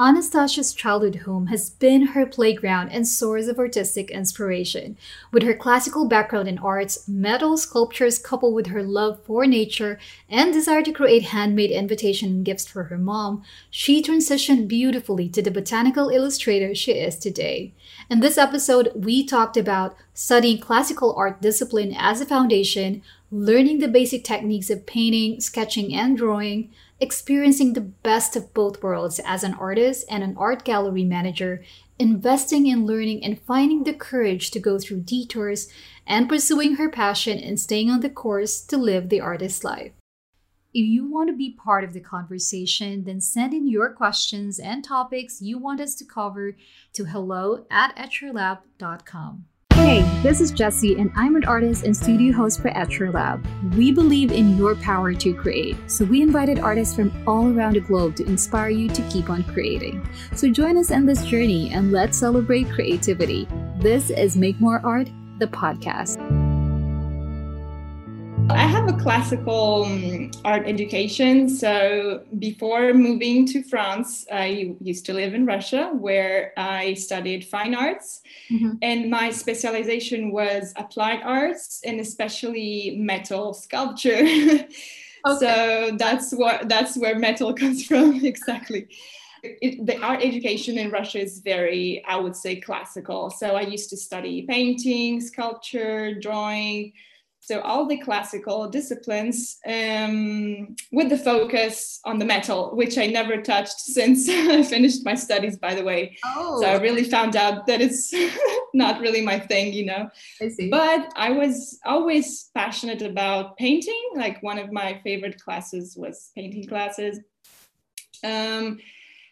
Anastasia's childhood home has been her playground and source of artistic inspiration. With her classical background in arts, metal sculptures coupled with her love for nature and desire to create handmade invitation gifts for her mom, she transitioned beautifully to the botanical illustrator she is today. In this episode, we talked about studying classical art discipline as a foundation, learning the basic techniques of painting, sketching, and drawing, experiencing the best of both worlds as an artist and an art gallery manager, investing in learning and finding the courage to go through detours, and pursuing her passion and staying on the course to live the artist's life. If you want to be part of the conversation, then send in your questions and topics you want us to cover to hello at etchrlab.com. Hey, this is Jessie, and I'm an artist and studio host for Etchr Lab. We believe in your power to create, so we invited artists from all around the globe to inspire you to keep on creating. So join us in this journey and let's celebrate creativity. This is Make More Art, the podcast. I have a classical um, art education. So before moving to France, I used to live in Russia where I studied fine arts. Mm-hmm. And my specialization was applied arts and especially metal sculpture. okay. So that's what that's where metal comes from exactly. It, the art education in Russia is very, I would say, classical. So I used to study painting, sculpture, drawing, so all the classical disciplines um, with the focus on the metal, which I never touched since I finished my studies, by the way. Oh. So I really found out that it's not really my thing, you know. I see. But I was always passionate about painting. Like one of my favorite classes was painting classes. Um,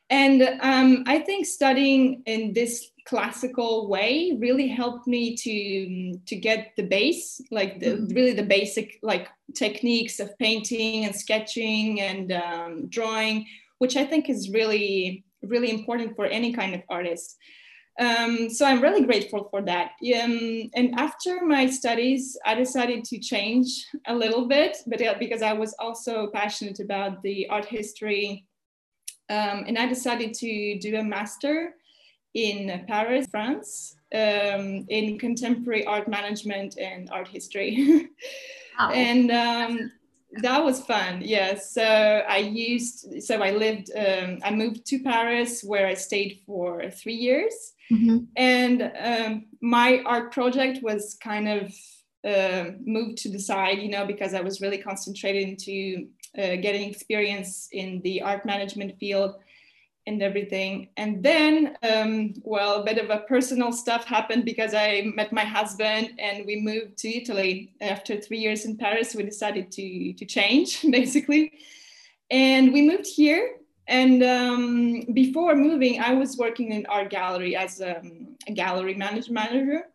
and um, I think studying in this classical way really helped me to to get the base like the, mm-hmm. really the basic like techniques of painting and sketching and um, drawing which i think is really really important for any kind of artist um, so i'm really grateful for that um, and after my studies i decided to change a little bit but uh, because i was also passionate about the art history um, and i decided to do a master in Paris, France, um, in contemporary art management and art history. wow. And um, that was fun. Yes. So I used, so I lived, um, I moved to Paris where I stayed for three years. Mm-hmm. And um, my art project was kind of uh, moved to the side, you know, because I was really concentrated into uh, getting experience in the art management field and everything. And then, um, well, a bit of a personal stuff happened because I met my husband and we moved to Italy. After three years in Paris, we decided to, to change, basically. And we moved here. And um, before moving, I was working in art gallery as a, a gallery manage- manager.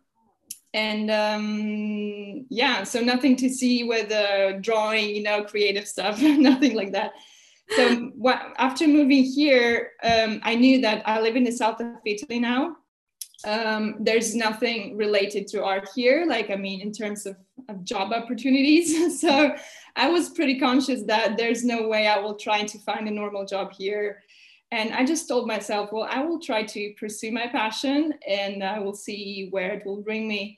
And um, yeah, so nothing to see with uh, drawing, you know, creative stuff, nothing like that so after moving here, um, I knew that I live in the south of Italy now. Um, there's nothing related to art here, like I mean, in terms of, of job opportunities. so I was pretty conscious that there's no way I will try to find a normal job here. And I just told myself, well, I will try to pursue my passion and I will see where it will bring me.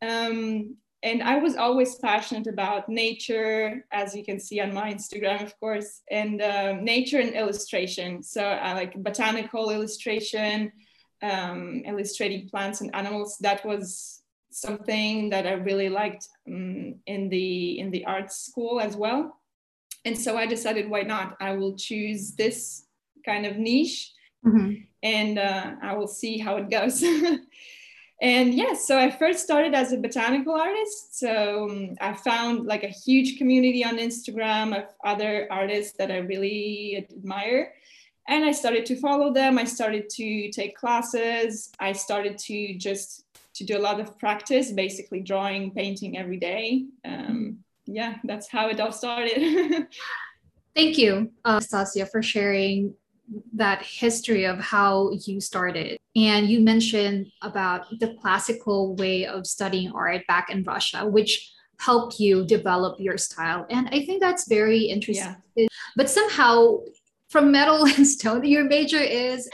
Um, and I was always passionate about nature, as you can see on my Instagram, of course, and um, nature and illustration. So I like botanical illustration, um, illustrating plants and animals. That was something that I really liked um, in the in the art school as well. And so I decided, why not? I will choose this kind of niche, mm-hmm. and uh, I will see how it goes. and yes so i first started as a botanical artist. So um, i found like a huge community on instagram of other artists that i really admire. And i started to follow them. I started to take classes. I started to just to do a lot of practice basically drawing painting every day. Um, yeah that's how it all started. Thank you uh, stasia for sharing that history of how you started. And you mentioned about the classical way of studying art back in Russia, which helped you develop your style. And I think that's very interesting. Yeah. But somehow from metal and stone. Your major is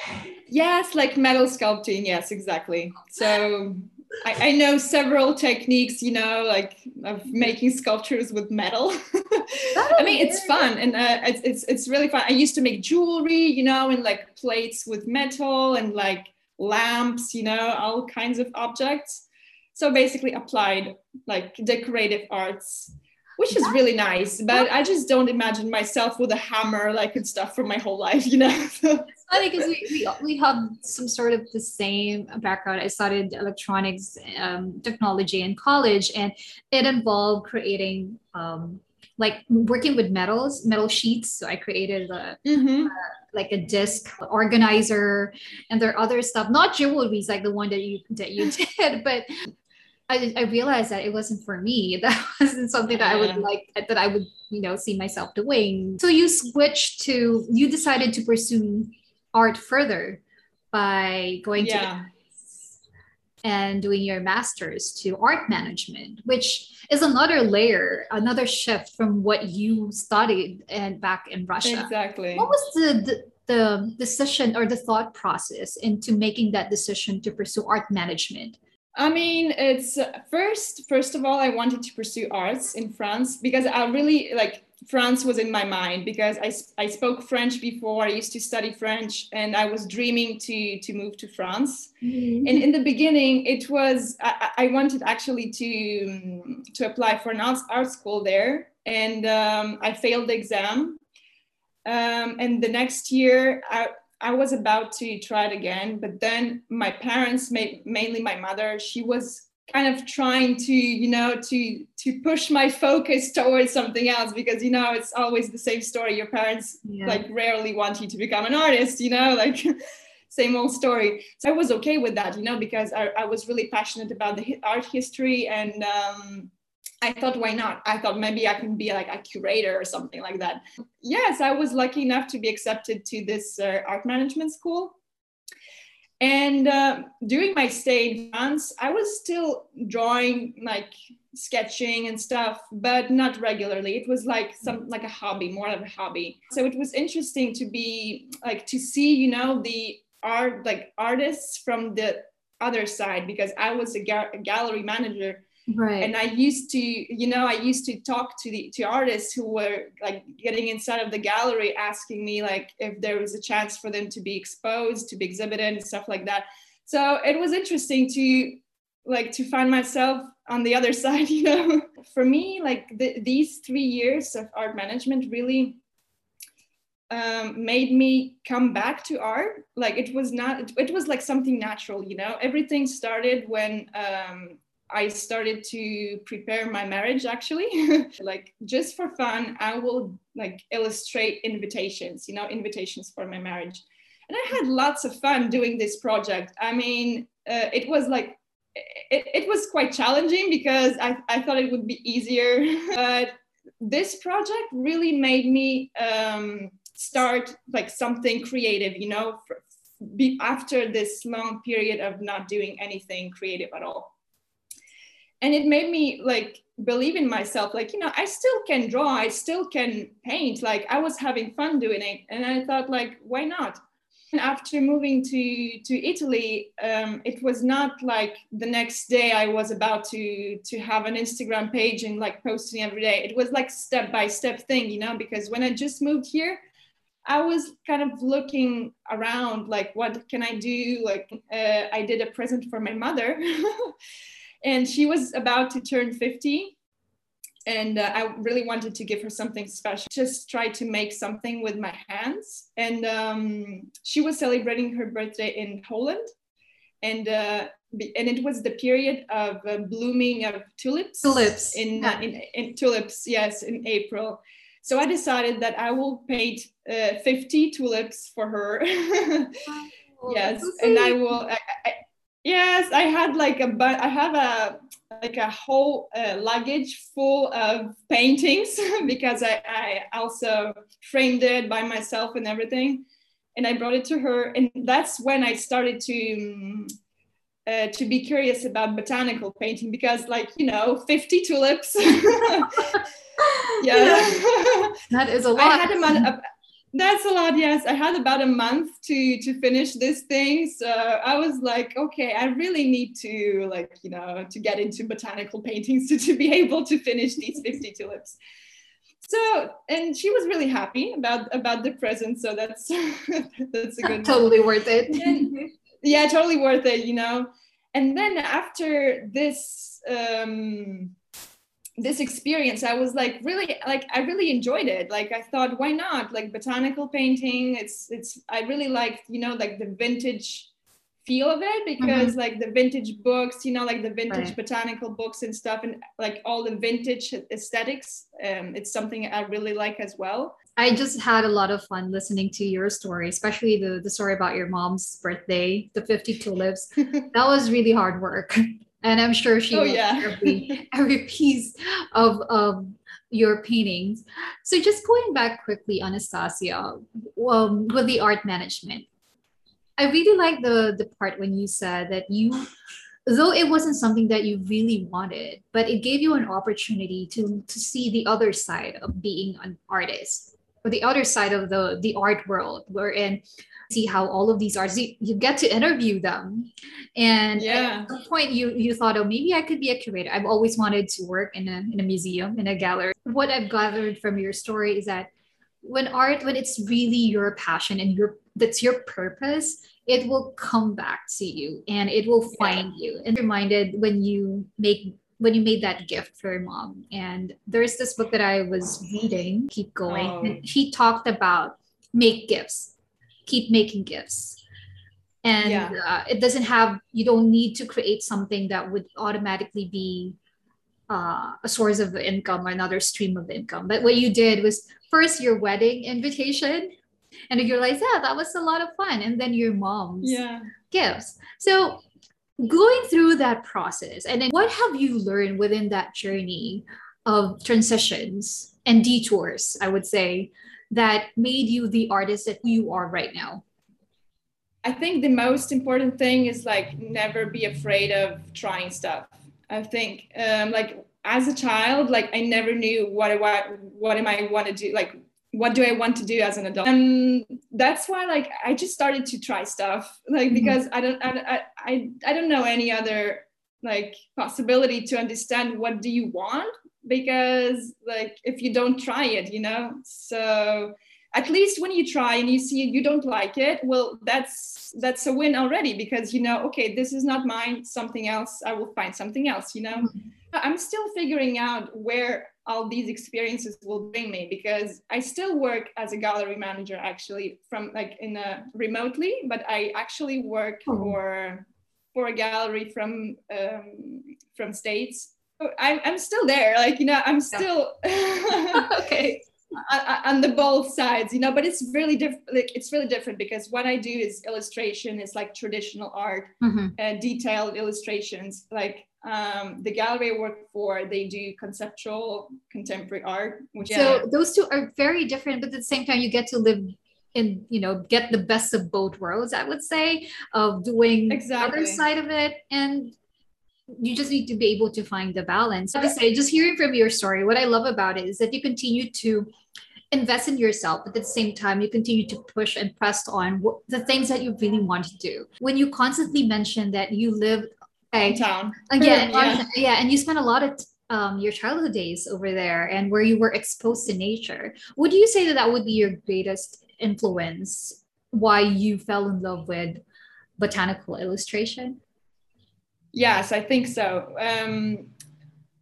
yes, like metal sculpting. Yes, exactly. So I, I, know several techniques, you know, like of making sculptures with metal. I mean, it's fun and uh, it's, it's it's really fun. I used to make jewelry, you know, and like plates with metal and like lamps, you know, all kinds of objects. So basically, applied like decorative arts which is really nice. But I just don't imagine myself with a hammer like and stuff for my whole life, you know. funny because we, we we have some sort of the same background. I studied electronics um, technology in college, and it involved creating. Um, like working with metals, metal sheets. So I created a, mm-hmm. uh, like a disc organizer, and there are other stuff, not jewelries like the one that you that you did, but I, I realized that it wasn't for me. That wasn't something that I would like, that I would, you know, see myself doing. So you switched to, you decided to pursue art further by going yeah. to and doing your master's to art management, which is another layer, another shift from what you studied and back in Russia. Exactly. What was the, the the decision or the thought process into making that decision to pursue art management? I mean, it's first, first of all, I wanted to pursue arts in France because I really like France was in my mind because I, I spoke French before. I used to study French and I was dreaming to, to move to France. Mm-hmm. And in the beginning, it was, I, I wanted actually to, to apply for an art, art school there. And um, I failed the exam. Um, and the next year, I, I was about to try it again, but then my parents, mainly my mother, she was kind of trying to, you know, to to push my focus towards something else because you know it's always the same story. Your parents yeah. like rarely want you to become an artist, you know, like same old story. So I was okay with that, you know, because I, I was really passionate about the art history and um, I thought, why not? I thought maybe I can be like a curator or something like that. Yes, I was lucky enough to be accepted to this uh, art management school. And uh, during my stay in France, I was still drawing, like sketching and stuff, but not regularly. It was like some like a hobby, more of a hobby. So it was interesting to be like to see, you know, the art like artists from the other side because I was a, ga- a gallery manager right. And i used to you know i used to talk to the to artists who were like getting inside of the gallery asking me like if there was a chance for them to be exposed to be exhibited and stuff like that. So it was interesting to like to find myself on the other side you know. For me like the, these three years of art management really um, made me come back to art. Like it was not it, it was like something natural you know. Everything started when um, I started to prepare my marriage actually. like just for fun, I will like illustrate invitations, you know, invitations for my marriage. And I had lots of fun doing this project. I mean, uh, it was like, it, it was quite challenging because I, I thought it would be easier. but this project really made me um, start like something creative, you know, for, be, after this long period of not doing anything creative at all and it made me like believe in myself. Like you know i still can draw i still can paint. Like i was having fun doing it. And i thought like why not? And after moving to to italy um, it was not like the next day i was about to to have an instagram page and like posting every day. It was like step by step thing you know because when i just moved here I was kind of looking around, like, what can I do? Like, uh, I did a present for my mother and she was about to turn 50 and uh, i really wanted to give her something special. Just try to make something with my hands. And um, she was celebrating her birthday in poland. And uh, and it was the period of uh, blooming of tulips. Tulips. In, uh, in, in tulips yes in april. So i decided that i will paint uh, 50 tulips for her. Yes and i will I, I, Yes, I had like a but I have a like a whole uh, luggage full of paintings because I, I also framed it by myself and everything, and I brought it to her, and that's when I started to. Um, uh, to be curious about botanical painting because like you know 50 tulips yeah. yeah. that is a lot i had a, That's a lot, yes. I had about a month to to finish this thing. So I was like, okay, I really need to like, you know, to get into botanical paintings to, to be able to finish these 50 tulips. So and she was really happy about about the present. So that's that's a good totally worth it. And, yeah, totally worth it, you know. And then after this um this experience i was like really like i really enjoyed it. Like i thought why not? Like botanical painting it's it's i really liked you know like the vintage feel of it because mm-hmm. like the vintage books you know like the vintage right. botanical books and stuff and like all the vintage aesthetics um, it's something i really like as well. I just had a lot of fun listening to your story especially the, the story about your mom's birthday the 50 tulips. That was really hard work and I'm sure she oh, yeah. every every piece of of your paintings. So just going back quickly, Anastasia, um, with the art management, I really like the the part when you said that you, though it wasn't something that you really wanted, but it gave you an opportunity to to see the other side of being an artist or the other side of the the art world, wherein see how all of these artists you, you get to interview them. And yeah. at some point you you thought oh maybe i could be a curator. I've always wanted to work in a, in a museum in a gallery. What i've gathered from your story is that when art when it's really your passion and your that's your purpose it will come back to you and it will find yeah. you. And reminded when you make when you made that gift for your mom. And there's this book that i was reading keep going. Oh. and he talked about make gifts keep making gifts and yeah. uh, it doesn't have you don't need to create something that would automatically be uh, a source of income or another stream of income but what you did was first your wedding invitation and you realize yeah that was a lot of fun and then your mom's yeah. gifts so going through that process and then what have you learned within that journey of transitions and detours i would say that made you the artist that you are right now? I think the most important thing is like never be afraid of trying stuff. I think um, like as a child, like I never knew what I what what am I want to do like what do I want to do as an adult? And that's why like I just started to try stuff like mm-hmm. because I don't I, I I don't know any other like possibility to understand what do you want because like if you don't try it you know so at least when you try and you see you don't like it well that's that's a win already because you know okay this is not mine something else i will find something else you know mm-hmm. i'm still figuring out where all these experiences will bring me because i still work as a gallery manager actually from like in a remotely but i actually work oh. for for a gallery from um, from states I'm, I'm still there like you know i'm still okay on the both sides you know but it's really different like it's really different because what i do is illustration it's like traditional art mm-hmm. and detailed illustrations like um, the gallery I work for, they do conceptual contemporary art. Which so those two are very different, but at the same time, you get to live in, you know, get the best of both worlds. I would say of doing exactly. other side of it and you just need to be able to find the balance. I say, just hearing from your story, what I love about it is that you continue to invest in yourself, but at the same time, you continue to push and press on what, the things that you really want to do. When you constantly mention that you live okay, in town again, yeah. yeah, and you spend a lot of um, your childhood days over there and where you were exposed to nature, would you say that that would be your greatest influence? Why you fell in love with botanical illustration? Yes, I think so. Um,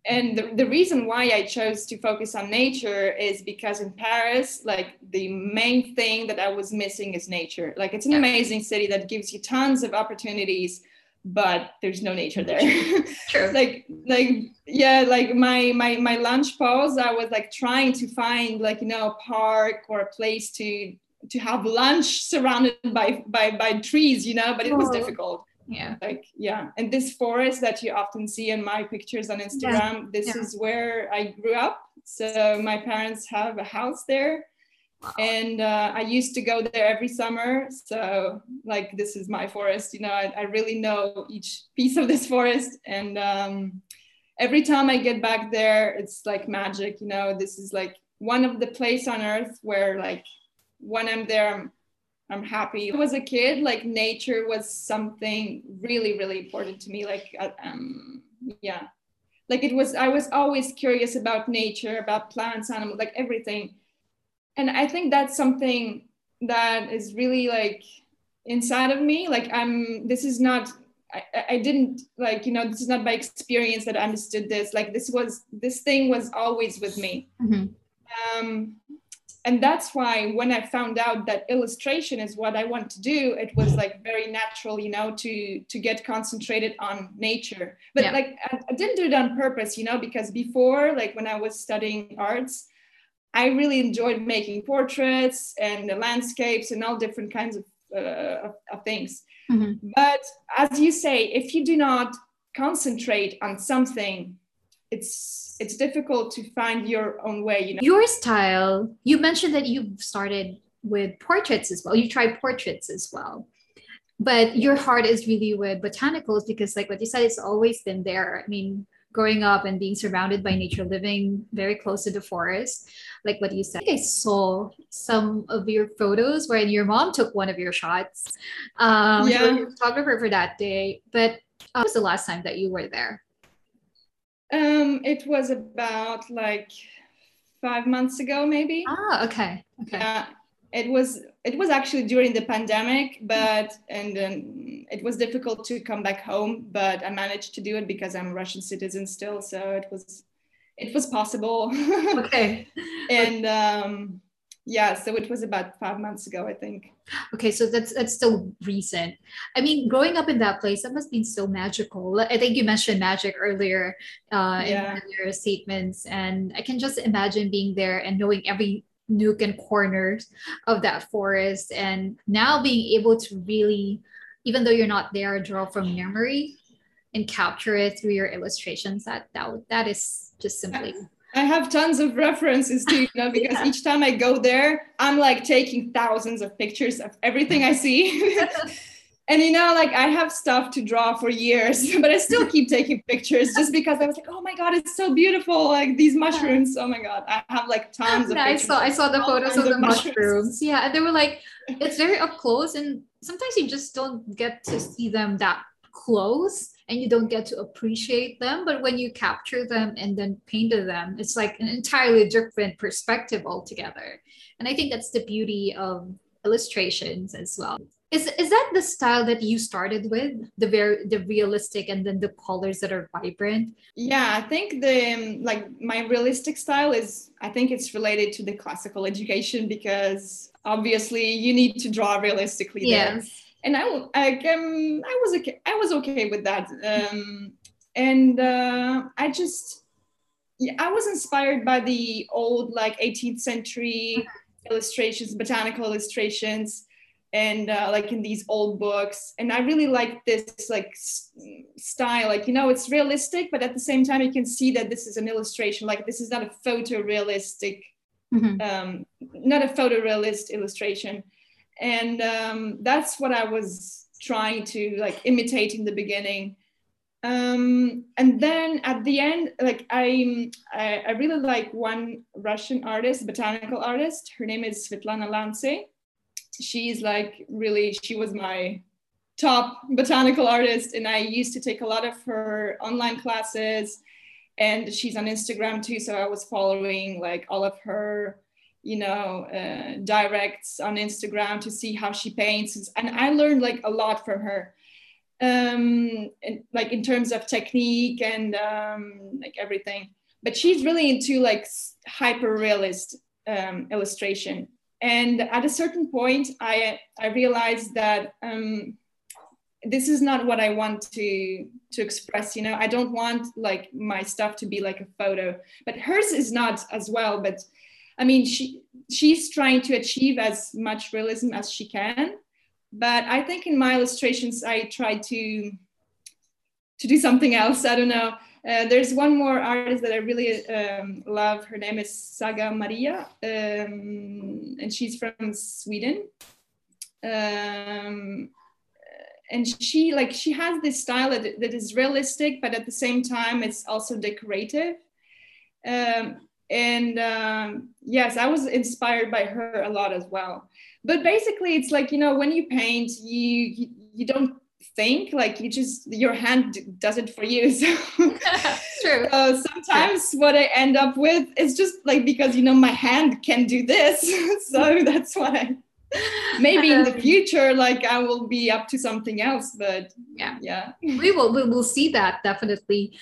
and the, the reason why I chose to focus on nature is because in Paris, like the main thing that I was missing is nature. Like it's an amazing city that gives you tons of opportunities, but there's no nature there. True. like like yeah, like my my my lunch pause, I was like trying to find like you know a park or a place to to have lunch surrounded by by by trees, you know, but it was oh. difficult yeah. Like yeah. And this forest that you often see in my pictures on instagram yeah. this yeah. is where i grew up. So my parents have a house there. Wow. and uh, i used to go there every summer. So like this is my forest you know i, I really know each piece of this forest. And um, every time i get back there it's like magic you know. This is like one of the place on earth where like when I'm there, I'm, I'm happy. When I was a kid, like nature was something really, really important to me. Like, uh, um, yeah, like it was, I was always curious about nature, about plants, animals, like everything. And I think that's something that is really like inside of me. Like, I'm, this is not I, I didn't like you know this is not by experience that I understood this like this was this thing was always with me mm-hmm. um, and that's why when I found out that illustration is what I want to do it was like very natural you know to to get concentrated on nature but yeah. like I, I didn't do it on purpose you know because before like when I was studying arts I really enjoyed making portraits and landscapes and all different kinds of, uh, of, of things Mm-hmm. But as you say, if you do not concentrate on something, it's it's difficult to find your own way. You know, your style. You mentioned that you've started with portraits as well. You tried portraits as well but your heart is really with botanicals because like what you said it's always been there i mean growing up and being surrounded by nature, living very close to the forest, like what you said. I, I saw some of your photos where your mom took one of your shots. Um, yeah. You were photographer for that day. But uh, was the last time that you were there? Um, it was about like five months ago, maybe. Ah, okay. Okay. Yeah it was it was actually during the pandemic but and um, it was difficult to come back home but i managed to do it because i'm a russian citizen still so it was it was possible okay and um yeah so it was about five months ago i think. Okay so that's that's still recent. I mean growing up in that place that must be so magical. I think you mentioned magic earlier uh yeah. in your statements and i can just imagine being there and knowing every nook and corners of that forest and now being able to really even though you're not there draw from memory and capture it through your illustrations that that, that is just simply I have tons of references to you know because yeah. each time I go there, I'm like taking thousands of pictures of everything I see. and you know like i have stuff to draw for years but i still keep taking pictures just because i was like oh my god it's so beautiful like these mushrooms oh my god i have like tons of yeah, i saw i saw the photos of the mushrooms. mushrooms yeah and they were like it's very up close and sometimes you just don't get to see them that close and you don't get to appreciate them but when you capture them and then painted them it's like an entirely different perspective altogether. And i think that's the beauty of illustrations as well. Is is that the style that you started with? The very the realistic and then the colors that are vibrant? Yeah i think the like my realistic style is i think it's related to the classical education because obviously you need to draw realistically yes. there and i i um, i was okay i was okay with that. Um, and uh, i just yeah, i was inspired by the old like 18th century illustrations botanical illustrations and uh, like in these old books. And i really like this like style. Like you know it's realistic but at the same time you can see that this is an illustration. Like this is not a photorealistic mm-hmm. um, not a photorealist illustration and um, that's what i was trying to like imitate in the beginning. Um, and then at the end like I, I i really like one russian artist botanical artist. Her name is svetlana lance. She's like really she was my top botanical artist and i used to take a lot of her online classes. And she's on instagram too so i was following like all of her you know uh, directs on instagram to see how she paints and i learned like a lot from her um and, like in terms of technique and um like everything but she's really into like hyper realist um, illustration and at a certain point, I, I realized that um, this is not what I want to, to express. You know, I don't want like my stuff to be like a photo, but hers is not as well. But I mean, she, she's trying to achieve as much realism as she can. But I think in my illustrations, I try to, to do something else. I don't know. Uh, there's one more artist that I really um, love. Her name is Saga Maria, um, and she's from Sweden. Um, and she like she has this style that, that is realistic, but at the same time, it's also decorative. Um, and um, yes i was inspired by her a lot as well. But basically it's like you know when you paint you you, you don't think like you just your hand does it for you. So True. so sometimes what i end up with is just like because you know my hand can do this. So that's what i maybe in the um, future like i will be up to something else but yeah. yeah. We will we will see that definitely.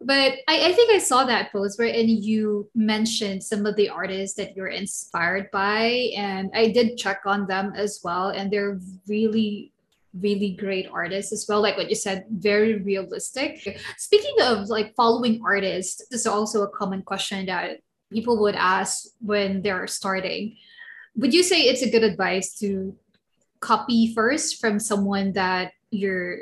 But I, I think i saw that post where and you mentioned some of the artists that you're inspired by and i did check on them as well and they're really really great artists as well. Like what you said very realistic. Speaking of like following artists this is also a common question that people would ask when they're starting would you say it's a good advice to copy first from someone that you're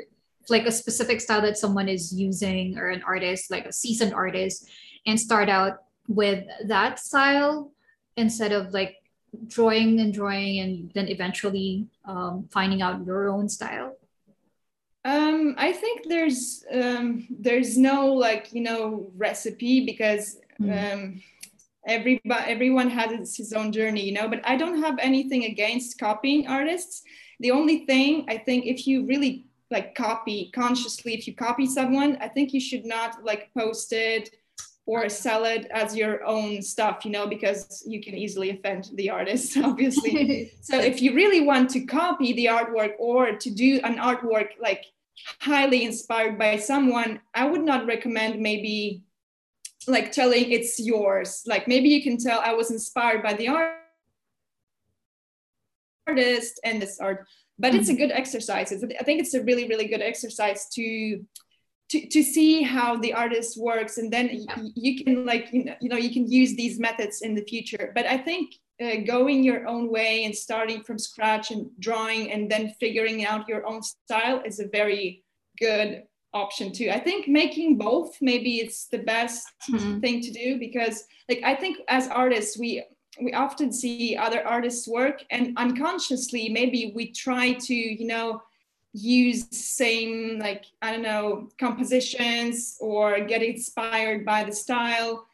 like a specific style that someone is using or an artist like a seasoned artist and start out with that style instead of like drawing and drawing and then eventually um, finding out your own style um, i think there's um, there's no like you know recipe because mm. Everybody everyone has his own journey you know but i don't have anything against copying artists. The only thing i think if you really like copy consciously if you copy someone i think you should not like post it or sell it as your own stuff you know because you can easily offend the artist obviously. So if you really want to copy the artwork or to do an artwork like highly inspired by someone i would not recommend maybe like telling it's yours like maybe you can tell i was inspired by the artist and this art but it's a mm-hmm. good exercise it's, i think it's a really really good exercise to to, to see how the artist works and then yeah. you can like you know, you know you can use these methods in the future but i think uh, going your own way and starting from scratch and drawing and then figuring out your own style is a very good option too. I think making both maybe it's the best mm-hmm. thing to do because like I think as artists we we often see other artists work and unconsciously maybe we try to you know use same like I don't know compositions or get inspired by the style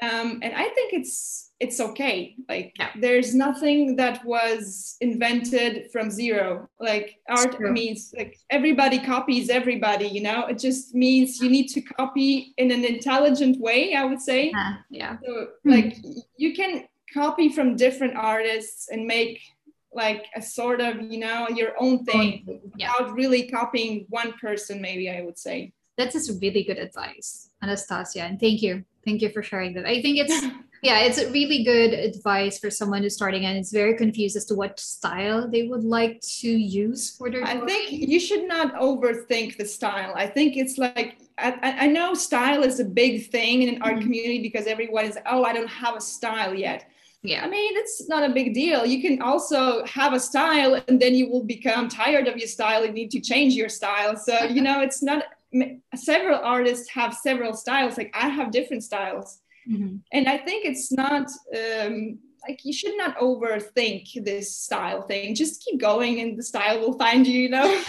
um, and I think it's it's okay. Like yeah. there's nothing that was invented from zero. Like art means like everybody copies everybody you know? It just means you need to copy in an intelligent way i would say. Yeah, yeah. so hmm. like you can copy from different artists and make like a sort of you know your own thing yeah. without really copying one person maybe i would say. That's just really good advice anastasia and thank you. Thank you for sharing that. I think it's yeah it's a really good advice for someone who's starting and is very confused as to what style they would like to use for their i think you should not overthink the style. I think it's like i, I know style is a big thing in our mm-hmm. community because everyone is oh i don't have a style yet. Yeah. I mean it's not a big deal. You can also have a style and then you will become tired of your style and need to change your style. So you know it's not several artists have several styles. Like i have different styles Mm-hmm. And I think it's not um, like you should not overthink this style thing. Just keep going and the style will find you, you know?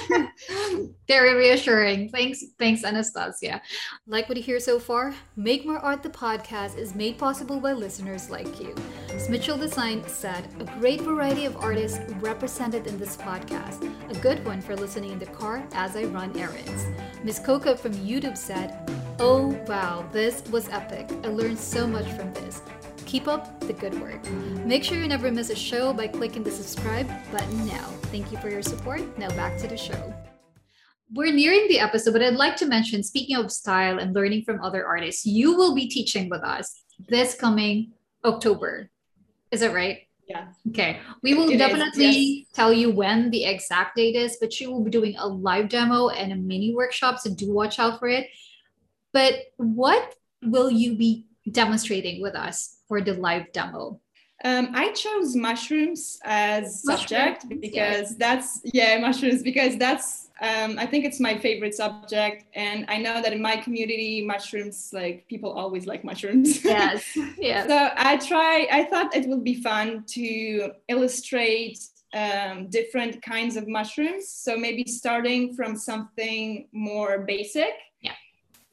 Very reassuring. Thanks, thanks, Anastasia. Like what you hear so far? Make More Art the podcast is made possible by listeners like you. As Mitchell Design said, a great variety of artists represented in this podcast. A good one for listening in the car as I run errands. Miss Coca from YouTube said, Oh wow, this was epic. I learned so much from this. Keep up the good work. Make sure you never miss a show by clicking the subscribe button now. Thank you for your support. Now back to the show. We're nearing the episode, but I'd like to mention speaking of style and learning from other artists, you will be teaching with us this coming October. Is it right? Yeah. Okay. We will it definitely is, yes. tell you when the exact date is, but you will be doing a live demo and a mini workshop. So do watch out for it. But what will you be demonstrating with us for the live demo? Um, I chose mushrooms as subject because that's yeah mushrooms because that's um, I think it's my favorite subject and I know that in my community mushrooms like people always like mushrooms. Yes, yes. so I try. I thought it would be fun to illustrate um, different kinds of mushrooms. So maybe starting from something more basic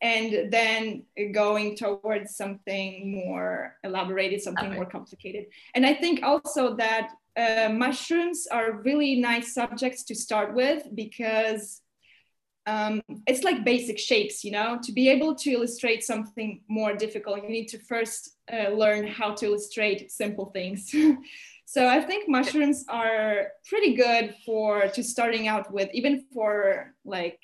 and then going towards something more elaborated, something okay. more complicated. And I think also that uh, mushrooms are really nice subjects to start with because um, it's like basic shapes, you know, to be able to illustrate something more difficult, you need to first uh, learn how to illustrate simple things. so I think mushrooms are pretty good for to starting out with, even for like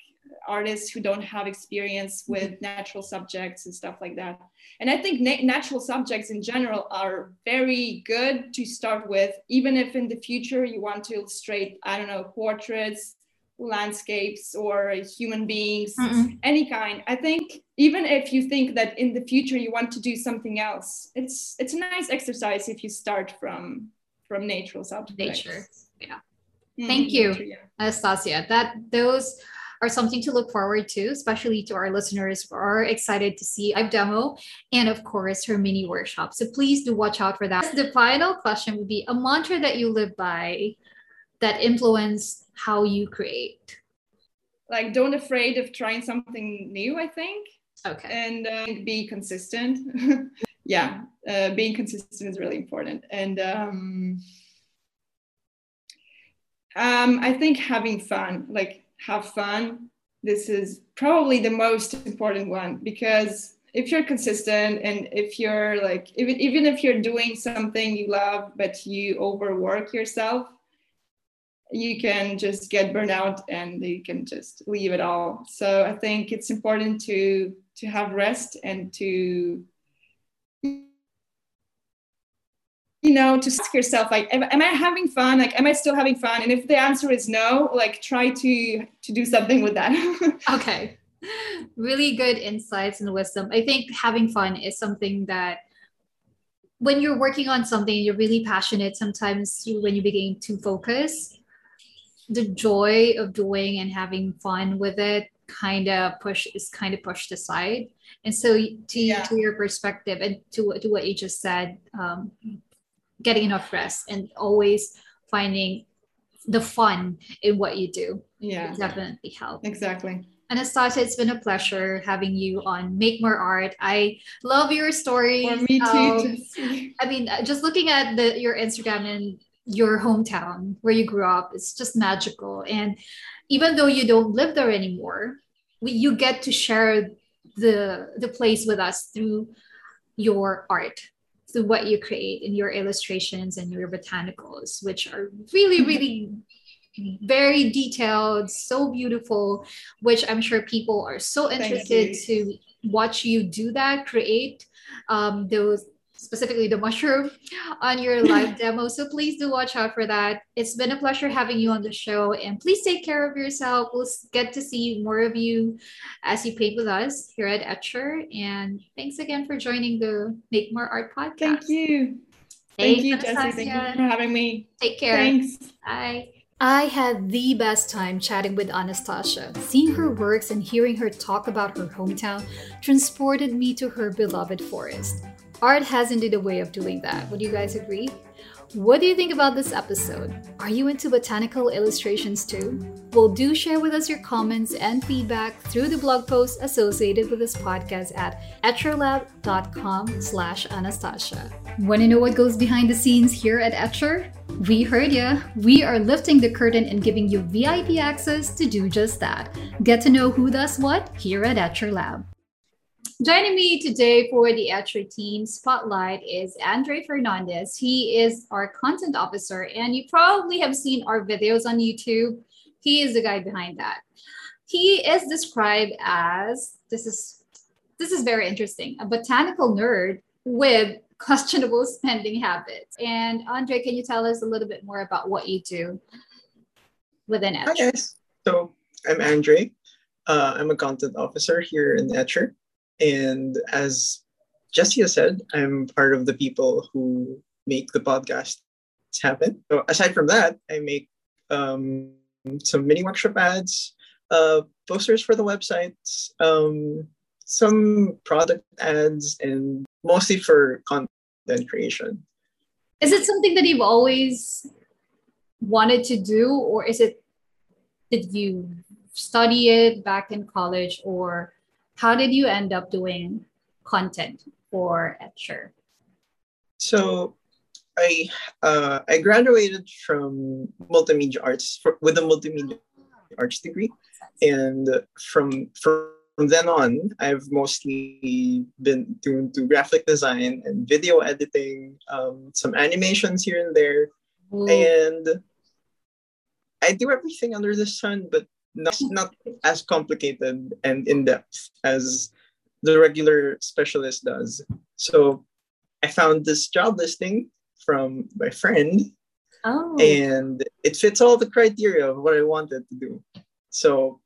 artists who don't have experience with mm-hmm. natural subjects and stuff like that. And I think na- natural subjects in general are very good to start with, even if in the future you want to illustrate, I don't know, portraits, landscapes, or human beings, Mm-mm. any kind. I think even if you think that in the future you want to do something else, it's it's a nice exercise if you start from from natural subjects. Nature, yeah. Mm, Thank you. Anastasia. That those are something to look forward to, especially to our listeners who are excited to see live demo and of course her mini workshop. So please do watch out for that. The final question would be a mantra that you live by that influence how you create. Like don't afraid of trying something new, I think. Okay. And uh, be consistent. yeah, uh, being consistent is really important. And um, um, I think having fun, like have fun. This is probably the most important one because if you're consistent and if you're like even, even if you're doing something you love but you overwork yourself you can just get burned out and you can just leave it all so i think it's important to to have rest and to you know to ask yourself like am, am, i having fun? Like am i still having fun? And if the answer is no like try to to do something with that. Okay. Really good insights and wisdom. I think having fun is something that when you're working on something you're really passionate sometimes you when you begin to focus the joy of doing and having fun with it kind of push is kind of pushed aside. And so to, yeah. to your perspective and to, to what you just said um, getting enough rest and always finding the fun in what you do. Yeah. definitely help. Exactly. Anastasia, it's been a pleasure having you on Make More Art. I love your stories. Me too. Um, I mean, uh, just looking at the your Instagram and your hometown where you grew up, it's just magical. And even though you don't live there anymore, we, you get to share the the place with us through your art to what you create in your illustrations and your botanicals, which are really, mm-hmm. really very detailed, so beautiful, which I'm sure people are so interested to watch you do that, create um, those specifically the mushroom on your live demo. So please do watch out for that. It's been a pleasure having you on the show and please take care of yourself. We'll get to see more of you as you paint with us here at Etchr. And thanks again for joining the Make More Art podcast. Thank you. Thank you, Jessie. Thank you for having me. Take care. Thanks. Bye. I had the best time chatting with Anastasia. Seeing her works and hearing her talk about her hometown transported me to her beloved forest. Art has indeed a way of doing that. Would you guys agree? What do you think about this episode? Are you into botanical illustrations too? Well, do share with us your comments and feedback through the blog post associated with this podcast at etchrlab.com slash Anastasia. Want to know what goes behind the scenes here at Etchr? We heard ya. We are lifting the curtain and giving you VIP access to do just that. Get to know who does what here at Etchr Lab. Joining me today for the Etchr Team Spotlight is Andre Fernandez. He is our content officer, and you probably have seen our videos on YouTube. He is the guy behind that. He is described as this is this is very interesting, a botanical nerd with questionable spending habits. And Andre, can you tell us a little bit more about what you do within Etchr? Hi guys. So I'm Andre. Uh, I'm a content officer here in Etchr. And as Jessie said, I'm part of the people who make the podcast happen. So aside from that, I make um, some mini workshop ads, uh, posters for the websites, um, some product ads, and mostly for content creation. Is it something that you've always wanted to do, or is it did you study it back in college, or how did you end up doing content for Etchr? So I uh, I graduated from multimedia arts for, with a multimedia arts degree, and from from then on, I've mostly been doing to graphic design and video editing, um, some animations here and there, Ooh. and I do everything under the sun, but not not as complicated and in depth as the regular specialist does. So I found this job listing from my friend. Oh. And it fits all the criteria of what I wanted to do. So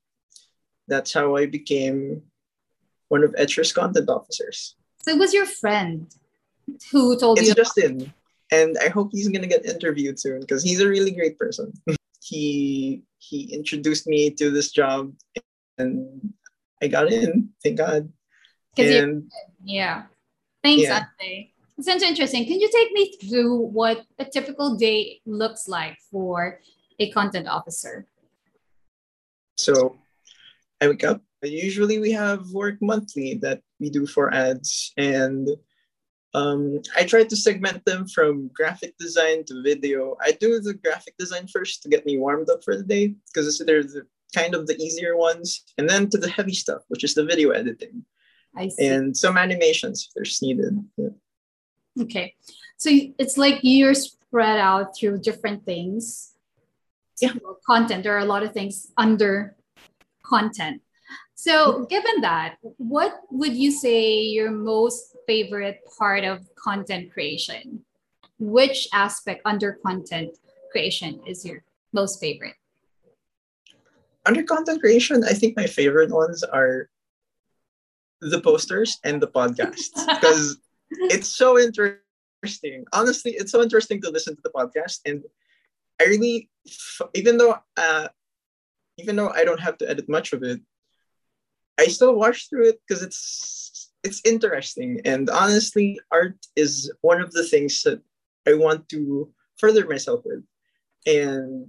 that's how I became one of Etchr's content officers. So it was your friend who told it's you? It's Justin. And I hope he's gonna get interviewed soon because he's a really great person. he he introduced me to this job and I got in, thank God. And yeah. Thanks, yeah. Ate. Sounds interesting. Can you take me through what a typical day looks like for a content officer? So I wake up. Usually we have work monthly that we do for ads. And um, I try to segment them from graphic design to video. I do the graphic design first to get me warmed up for the day because they're the, kind of the easier ones. And then to the heavy stuff, which is the video editing. I see. And some animations if there's needed. Yeah. Okay. So it's like you're spread out through different things. Yeah. Content. There are a lot of things under content. So, given that, what would you say your most favorite part of content creation? Which aspect under content creation is your most favorite? Under content creation, I think my favorite ones are the posters and the podcasts because it's so interesting. Honestly, it's so interesting to listen to the podcast, and I really, even though, uh, even though I don't have to edit much of it, I still watch through it because it's it's interesting. And honestly, art is one of the things that I want to further myself with. And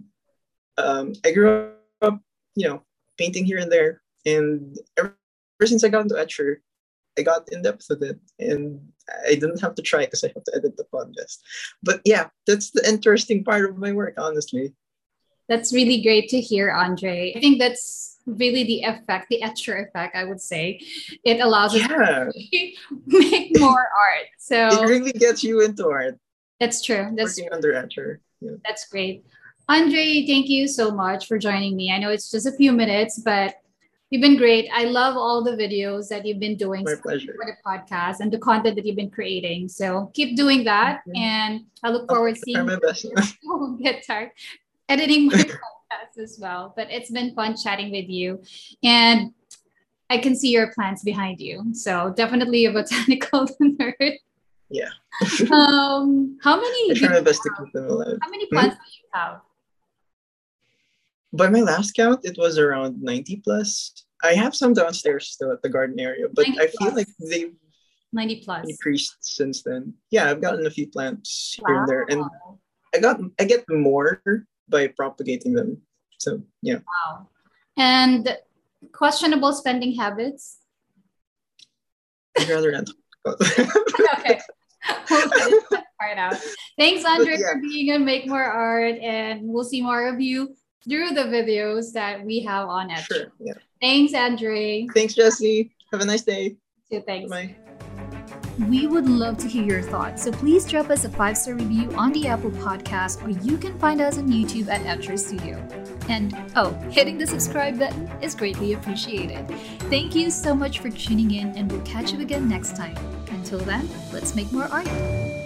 um, I grew up, you know, painting here and there, and ever, since I got into Etchr, I got in depth with it, and I didn't have to try because I have to edit the podcast. But yeah, that's the interesting part of my work, honestly. That's really great to hear, Andre. I think that's really the effect, the Etchr effect, I would say. It allows us yeah. to make more art. So it really gets you into art. That's true. That's working under Etchr. Yeah. That's great. Andre, thank you so much for joining me. I know it's just a few minutes, but You've been great. I love all the videos that you've been doing My pleasure. for the podcast and the content that you've been creating. So keep doing that. And I look forward to seeing my best. you get tired editing my podcast as well. But it's been fun chatting with you. And I can see your plants behind you. So definitely a botanical nerd. Yeah. um, how many? I try my best to keep them alive. How many plants hmm? do you have? by my last count, it was around 90 plus. I have some downstairs still at the garden area, but I feel like they've 90 plus increased since then. Yeah, I've gotten a few plants wow. here and there, and I got I get more by propagating them. So yeah. Wow. And questionable spending habits. I'd rather not. okay. part out. Thanks, Andre, yeah. for being on Make More Art, and we'll see more of you through the videos that we have on it. Sure. Yeah. Thanks, Andre. Thanks, Jesse. Have a nice day. So thanks. Bye. We would love to hear your thoughts, so please drop us a five star review on the Apple Podcast, or you can find us on YouTube at Etchr Studio. And oh, hitting the subscribe button is greatly appreciated. Thank you so much for tuning in, and we'll catch you again next time. Until then, let's make more art.